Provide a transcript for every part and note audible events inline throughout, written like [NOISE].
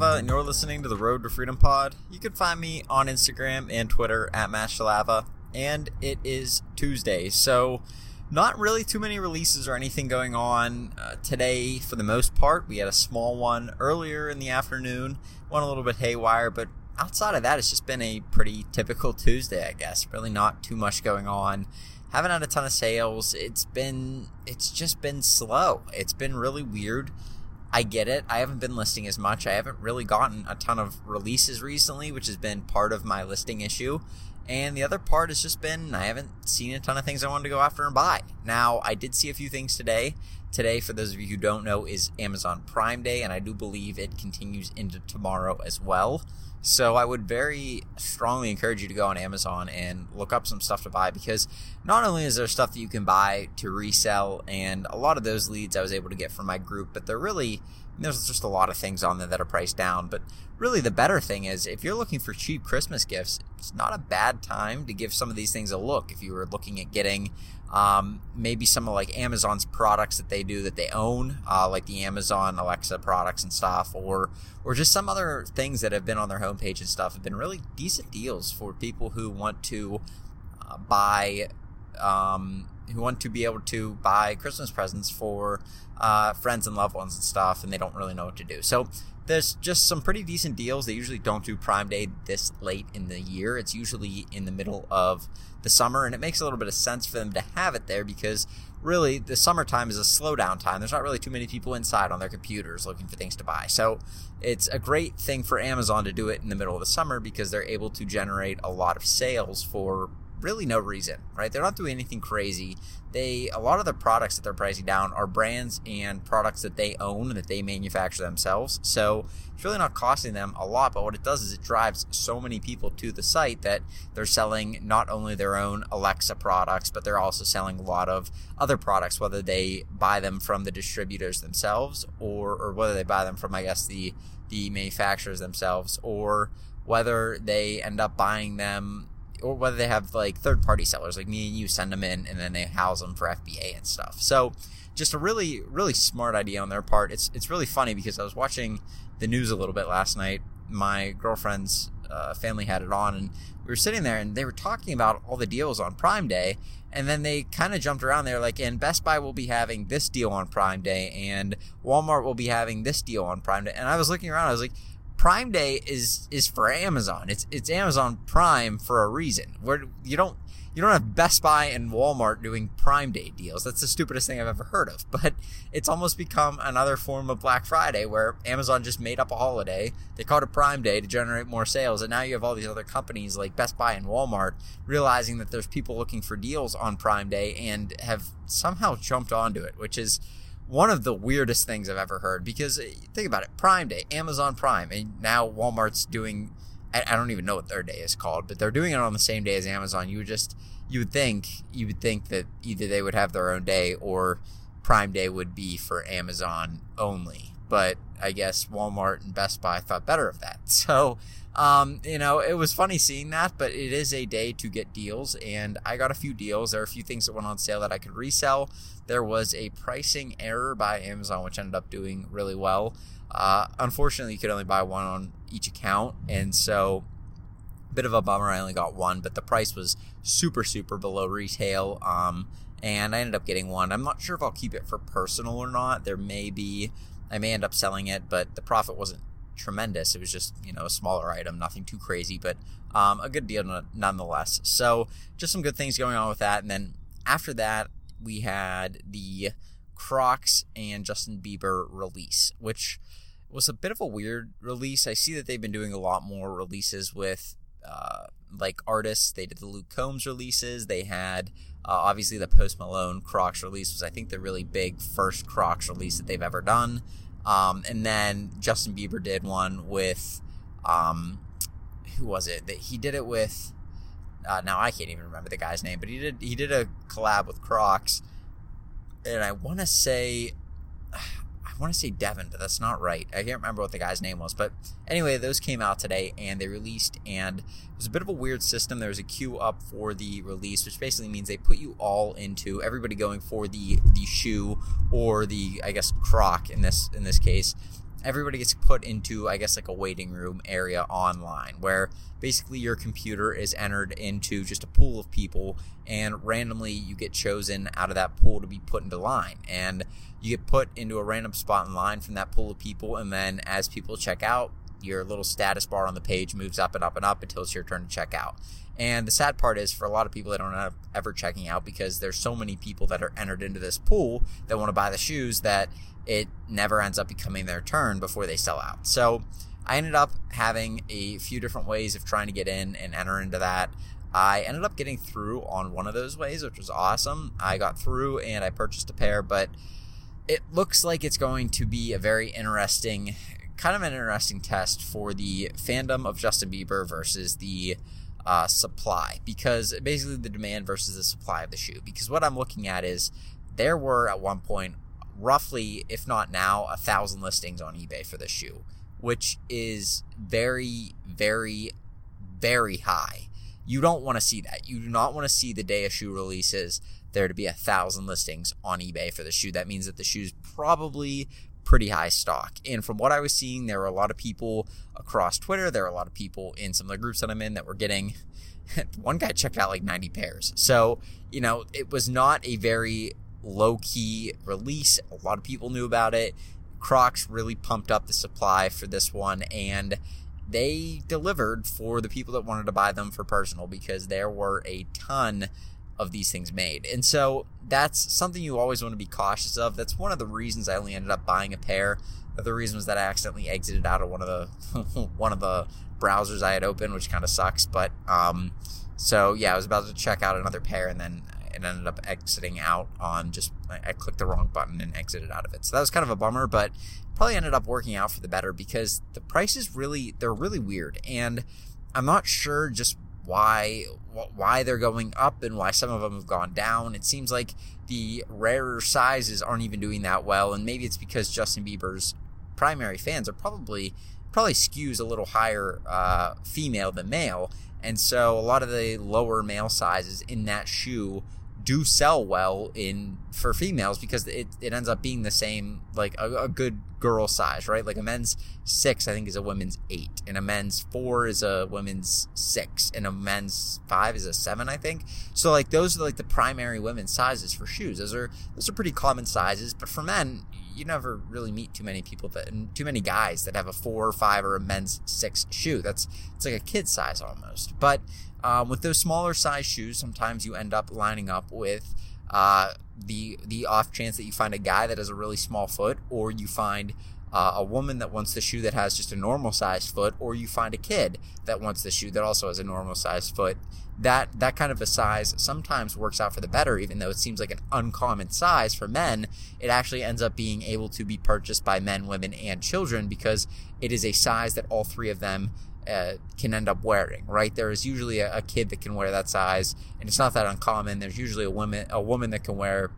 And you're listening to the Road to Freedom Pod. You can find me on Instagram and Twitter at Matt Shalava, and it is Tuesday, so not really too many releases or anything going on uh, today for the most part. We had a small one earlier in the afternoon, went a little bit haywire, but outside of that, it's just been a pretty typical Tuesday, I guess. Really not too much going on. Haven't had a ton of sales. It's been, it's just been slow. It's been really weird. I get it. I haven't been listing as much. I haven't really gotten a ton of releases recently, which has been part of my listing issue. And the other part has just been I haven't seen a ton of things I wanted to go after and buy. Now, I did see a few things today. Today, for those of you who don't know, is Amazon Prime Day, and I do believe it continues into tomorrow as well. So I would very strongly encourage you to go on Amazon and look up some stuff to buy because not only is there stuff that you can buy to resell, and a lot of those leads I was able to get from my group, but they're really there's just a lot of things on there that are priced down. But really, the better thing is if you're looking for cheap Christmas gifts, it's not a bad time to give some of these things a look. If you were looking at getting um, maybe some of like Amazon's products that they do that they own, uh, like the Amazon Alexa products and stuff, or or just some other things that have been on their homepage and stuff have been really decent deals for people who want to uh, buy um, who want to be able to buy Christmas presents for uh, friends and loved ones and stuff, and they don't really know what to do. So there's just some pretty decent deals. They usually don't do Prime Day this late in the year. It's usually in the middle of the summer, and it makes a little bit of sense for them to have it there because really the summertime is a slowdown time. There's not really too many people inside on their computers looking for things to buy. So it's a great thing for Amazon to do it in the middle of the summer because they're able to generate a lot of sales for really no reason, right? They're not doing anything crazy. They a lot of the products that they're pricing down are brands and products that they own and that they manufacture themselves. So it's really not costing them a lot, but what it does is it drives so many people to the site that they're selling not only their own Alexa products, but they're also selling a lot of other products, whether they buy them from the distributors themselves or or whether they buy them from I guess the the manufacturers themselves or whether they end up buying them or whether they have like third party sellers like me and you send them in and then they house them for FBA and stuff. So just a really really smart idea on their part. It's it's really funny because I was watching the news a little bit last night. My girlfriend's uh, family had it on and we were sitting there and they were talking about all the deals on Prime Day and then they kind of jumped around there like and Best Buy will be having this deal on Prime Day and Walmart will be having this deal on Prime Day and I was looking around I was like Prime Day is is for Amazon. It's it's Amazon Prime for a reason. Where you don't you don't have Best Buy and Walmart doing Prime Day deals. That's the stupidest thing I've ever heard of. [LAUGHS] But it's almost become another form of Black Friday where Amazon just made up a holiday. They called it Prime Day to generate more sales. And now you have all these other companies like Best Buy and Walmart realizing that there's people looking for deals on Prime Day and have somehow jumped onto it, which is one of the weirdest things I've ever heard because uh, think about it Prime Day, Amazon Prime, and now Walmart's doing, I, don't even know what their day is called, but they're doing it on the same day as Amazon. You would just, you would think, you would think that either they would have their own day or Prime Day would be for Amazon only. But I guess Walmart and Best Buy thought better of that. [LAUGHS] So, um, you know, it was funny seeing that, but it is a day to get deals, and I got a few deals. There are a few things that went on sale that I could resell. There was a pricing error by Amazon, which ended up doing really well. Uh, unfortunately, you could only buy one on each account, and so bit of a bummer. I only got one, but the price was super, super below retail. Um, and I ended up getting one. I'm not sure if I'll keep it for personal or not. There may be, I may end up selling it, but the profit wasn't tremendous. It was just you know a smaller item, nothing too crazy, but um, a good deal nonetheless. So just some good things going on with that. And then after that, we had the Crocs and Justin Bieber release, which was a bit of a weird release. I see that they've been doing a lot more releases with uh, like artists. They did the Luke Combs releases. They had uh, obviously the Post Malone Crocs release was I think the really big first Crocs release that they've ever done. Um, and then Justin Bieber did one with, um, who was it? That he did it with. Uh, now I can't even remember the guy's name, but he did he did a collab with Crocs, and I want to say want to say Devin, but that's not right. I can't remember what the guy's name was. But anyway, those came out today and they released, and it was a bit of a weird system. There was a queue up for the release, which basically means they put you all into everybody going for the the shoe or the I guess croc in this in this case. Everybody gets put into, I guess, like a waiting room area online where basically your computer is entered into just a pool of people and randomly you get chosen out of that pool to be put into line. And you get put into a random spot in line from that pool of people. And then as people check out, your little status bar on the page moves up and up and up until it's your turn to check out. And the sad part is for a lot of people, they don't end up ever checking out because there's so many people that are entered into this pool that want to buy the shoes that it never ends up becoming their turn before they sell out. So I ended up having a few different ways of trying to get in and enter into that. I ended up getting through on one of those ways, which was awesome. I got through and I purchased a pair, but it looks like it's going to be a very interesting, kind of an interesting test for the fandom of Justin Bieber versus the uh, supply because basically the demand versus the supply of the shoe. Because what I'm looking at is there were at one point roughly, if not now, a thousand listings on eBay for this shoe, which is very, very, very high. You don't want to see that. You do not want to see the day a shoe releases there to be a thousand listings on eBay for the shoe. That means that the shoe's probably pretty high stock. And from what I was seeing, there were a lot of people across Twitter. There were a lot of people in some of the groups that I'm in that were getting. [LAUGHS] One guy checked out like 90 pairs. So, you know, it was not a very low key release. A lot of people knew about it. Crocs really pumped up the supply for this one and they delivered for the people that wanted to buy them for personal because there were a ton of these things made. And so that's something you always want to be cautious of. That's one of the reasons I only ended up buying a pair. The reason was that I accidentally exited out of one of the [LAUGHS] one of the browsers I had open, which kind of sucks. But um, so yeah, I was about to check out another pair, and then it ended up exiting out on just I clicked the wrong button and exited out of it. So that was kind of a bummer, but probably ended up working out for the better because the prices really they're really weird, and I'm not sure just why why they're going up and why some of them have gone down. It seems like the rarer sizes aren't even doing that well, and maybe it's because Justin Bieber's primary fans are probably probably skews a little higher uh, female than male, and so a lot of the lower male sizes in that shoe do sell well in for females because it, it ends up being the same like a, a, good girl size right? Like a men's six i think is a women's eight and a men's four is a women's six and a men's five is a seven i think. So like those are like the primary women's sizes for shoes. Those are those are pretty common sizes but for men you never really meet too many people that too many guys that have a four or five or a men's six shoe. That's it's like a kid size almost. But um, with those smaller size shoes, sometimes you end up lining up with uh, the the off chance that you find a guy that has a really small foot, or you find uh, a woman that wants the shoe that has just a normal sized foot, or you find a kid that wants the shoe that also has a normal sized foot. That that kind of a size sometimes works out for the better, even though it seems like an uncommon size for men. It actually ends up being able to be purchased by men, women, and children because it is a size that all three of them uh, can end up wearing, right? There is usually a, a, kid that can wear that size, and it's not that uncommon. There's usually a woman a woman that can wear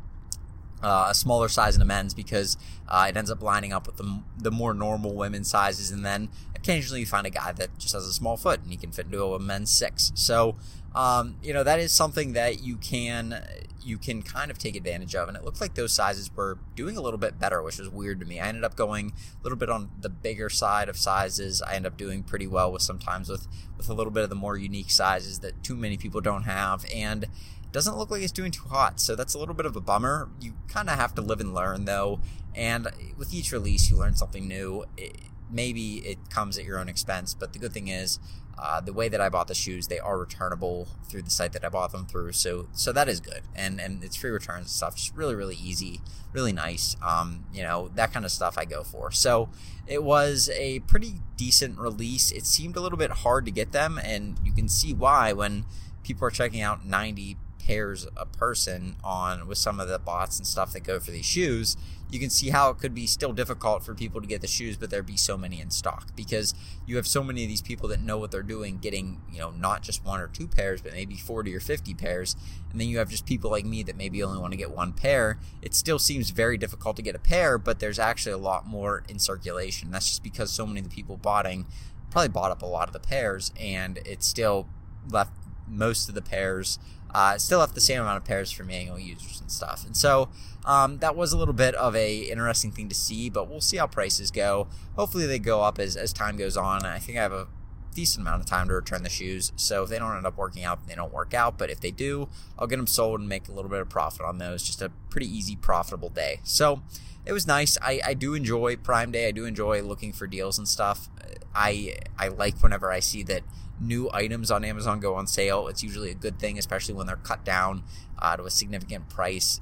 uh, a smaller size in the men's because uh, it ends up lining up with the, the more normal women's sizes, and then occasionally you find a guy that just has a small foot and he can fit into a men's six. So, um, you know, that is something that you can you can kind of take advantage of. And it looked like those sizes were doing a little bit better, which was weird to me. I ended up going a little bit on the bigger side of sizes. I end up doing pretty well with sometimes with, with a little bit of the more unique sizes that too many people don't have. And doesn't look like it's doing too hot, so that's a little bit of a bummer. You kind of have to live and learn, though, and with each release, you learn something new. It, maybe it comes at your own expense, but the good thing is, uh, the way that I bought the shoes, they are returnable through the site that I bought them through. So so that is good, and and it's free returns and stuff. Just really really easy, really nice. Um, you know that kind of stuff I go for. So it was a pretty decent release. It seemed a little bit hard to get them, and you can see why when people are checking out 90 pairs a person on with some of the bots and stuff that go for these shoes, you can see how it could be still difficult for people to get the shoes, but there'd be so many in stock because you have so many of these people that know what they're doing, getting you know not just one or two pairs, but maybe forty or fifty pairs, and then you have just people like me that maybe only want to get one pair. It still seems very difficult to get a pair, but there's actually a lot more in circulation. That's just because so many of the people botting probably bought up a lot of the pairs, and it's still left most of the pairs uh, still have the same amount of pairs for manual users and stuff. And so um, that was a little bit of a interesting thing to see, but we'll see how prices go. Hopefully they go up as, as time goes on. I think I have a decent amount of time to return the shoes. So if they don't end up working out, they don't work out. But if they do, I'll get them sold and make a little bit of profit on those. Just a pretty easy, profitable day. So it was nice. I, I do enjoy Prime Day. I do enjoy looking for deals and stuff. I I like whenever I see that new items on Amazon go on sale. It's usually a good thing, especially when they're cut down uh, to a significant price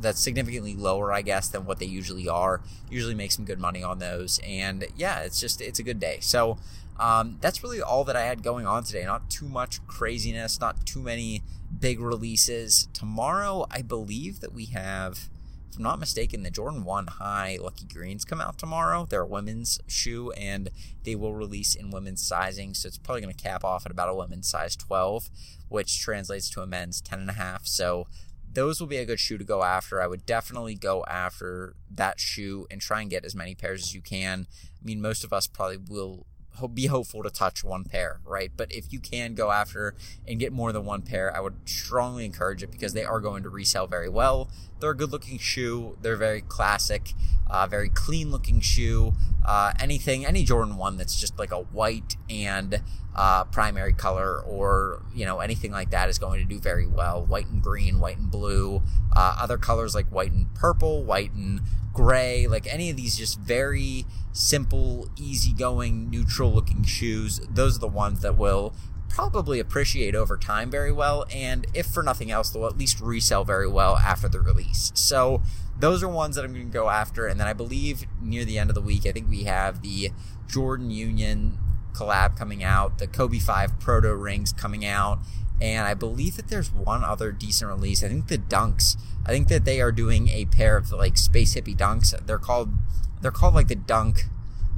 that's significantly lower, I guess, than what they usually are. Usually make some good money on those, and yeah, it's just it's a good day. So um, that's really all that I had going on today. Not too much craziness, not too many big releases. Tomorrow, I believe that we have, if I'm not mistaken, the Jordan 1 High Lucky Greens come out tomorrow. They're a women's shoe and they will release in women's sizing. So it's probably going to cap off at about a women's size 12, which translates to a men's 10.5. So those will be a good shoe to go after. I would definitely go after that shoe and try and get as many pairs as you can. I mean, most of us probably will be hopeful to touch one pair, right? But if you can go after and get more than one pair, I would strongly encourage it because they are going to resell very well. They're a good looking shoe. They're very classic, uh, very clean looking shoe. Uh, anything, any Jordan 1 that's just like a white and uh, primary color or, you know, anything like that is going to do very well. White and green, white and blue. Uh, other colors like white and purple, white and gray, like any of these just very simple, easygoing, neutral looking shoes. Those are the ones that will probably appreciate over time very well, and if for nothing else, they'll at least resell very well after the release. So those are ones that I'm going to go after, and then I believe near the end of the week, I think we have the Jordan Union collab coming out, the Kobe 5 Protro rings coming out, and I believe that there's one other decent release. I think the Dunks. I think that they are doing a pair of like space hippie Dunks. They're called they're called like the Dunk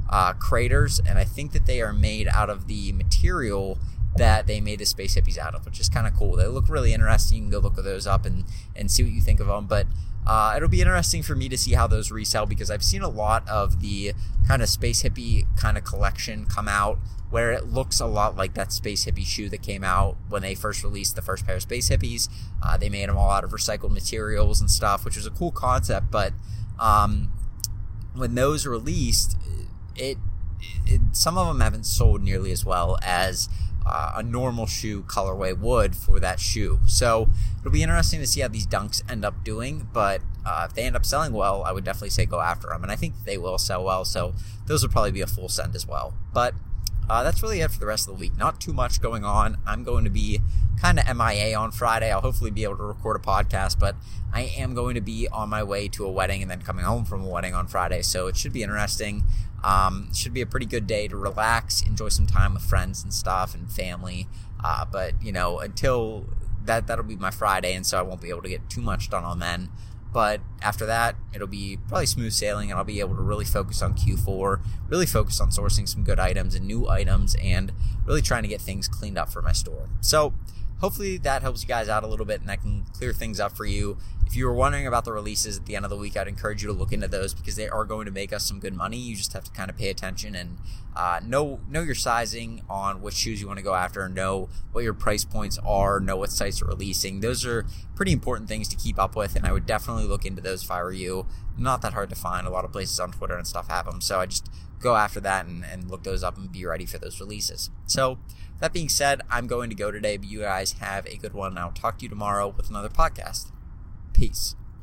uh, craters, and I think that they are made out of the material that they made the space hippies out of, which is kind of cool. They look really interesting. You can go look at those up and and see what you think of them. But uh, it'll be interesting for me to see how those resell because I've seen a lot of the kind of space hippie kind of collection come out where it looks a lot like that space hippie shoe that came out when they first released the first pair of space hippies. Uh, they made them all out of recycled materials and stuff, which was a cool concept. But um, when those released, it, it, some of them haven't sold nearly as well as uh, a normal shoe colorway would for that shoe. So it'll be interesting to see how these dunks end up doing. But uh, if they end up selling well, I would definitely say go after them, and I think they will sell well. So those will probably be a full send as well. But uh, that's really it for the rest of the week. Not too much going on. I'm going to be kind of MIA on Friday. I'll hopefully be able to record a podcast, but I am going to be on my way to a wedding and then coming home from a wedding on Friday. So it should be interesting. Um, should be a pretty good day to relax, enjoy some time with friends and stuff and family. Uh, but you know, until that, that'll be my Friday, and so I won't be able to get too much done on then. But after that, it'll be probably smooth sailing, and I'll be able to really focus on Q4, really focus on sourcing some good items and new items, and really trying to get things cleaned up for my store. So, hopefully, that helps you guys out a little bit, and I can clear things up for you if you were wondering about the releases at the end of the week, I'd encourage you to look into those because they are going to make us some good money. You just have to kind of pay attention and uh, know know your sizing on which shoes you want to go after, know what your price points are, know what sites are releasing. Those are pretty important things to keep up with, and I would definitely look into those if I were you. Not that hard to find. A lot of places on Twitter and stuff have them, so I just go after that and, and look those up and be ready for those releases. So, that being said, I'm going to go today, but you guys have a good one, I'll talk to you tomorrow with another podcast. Peace.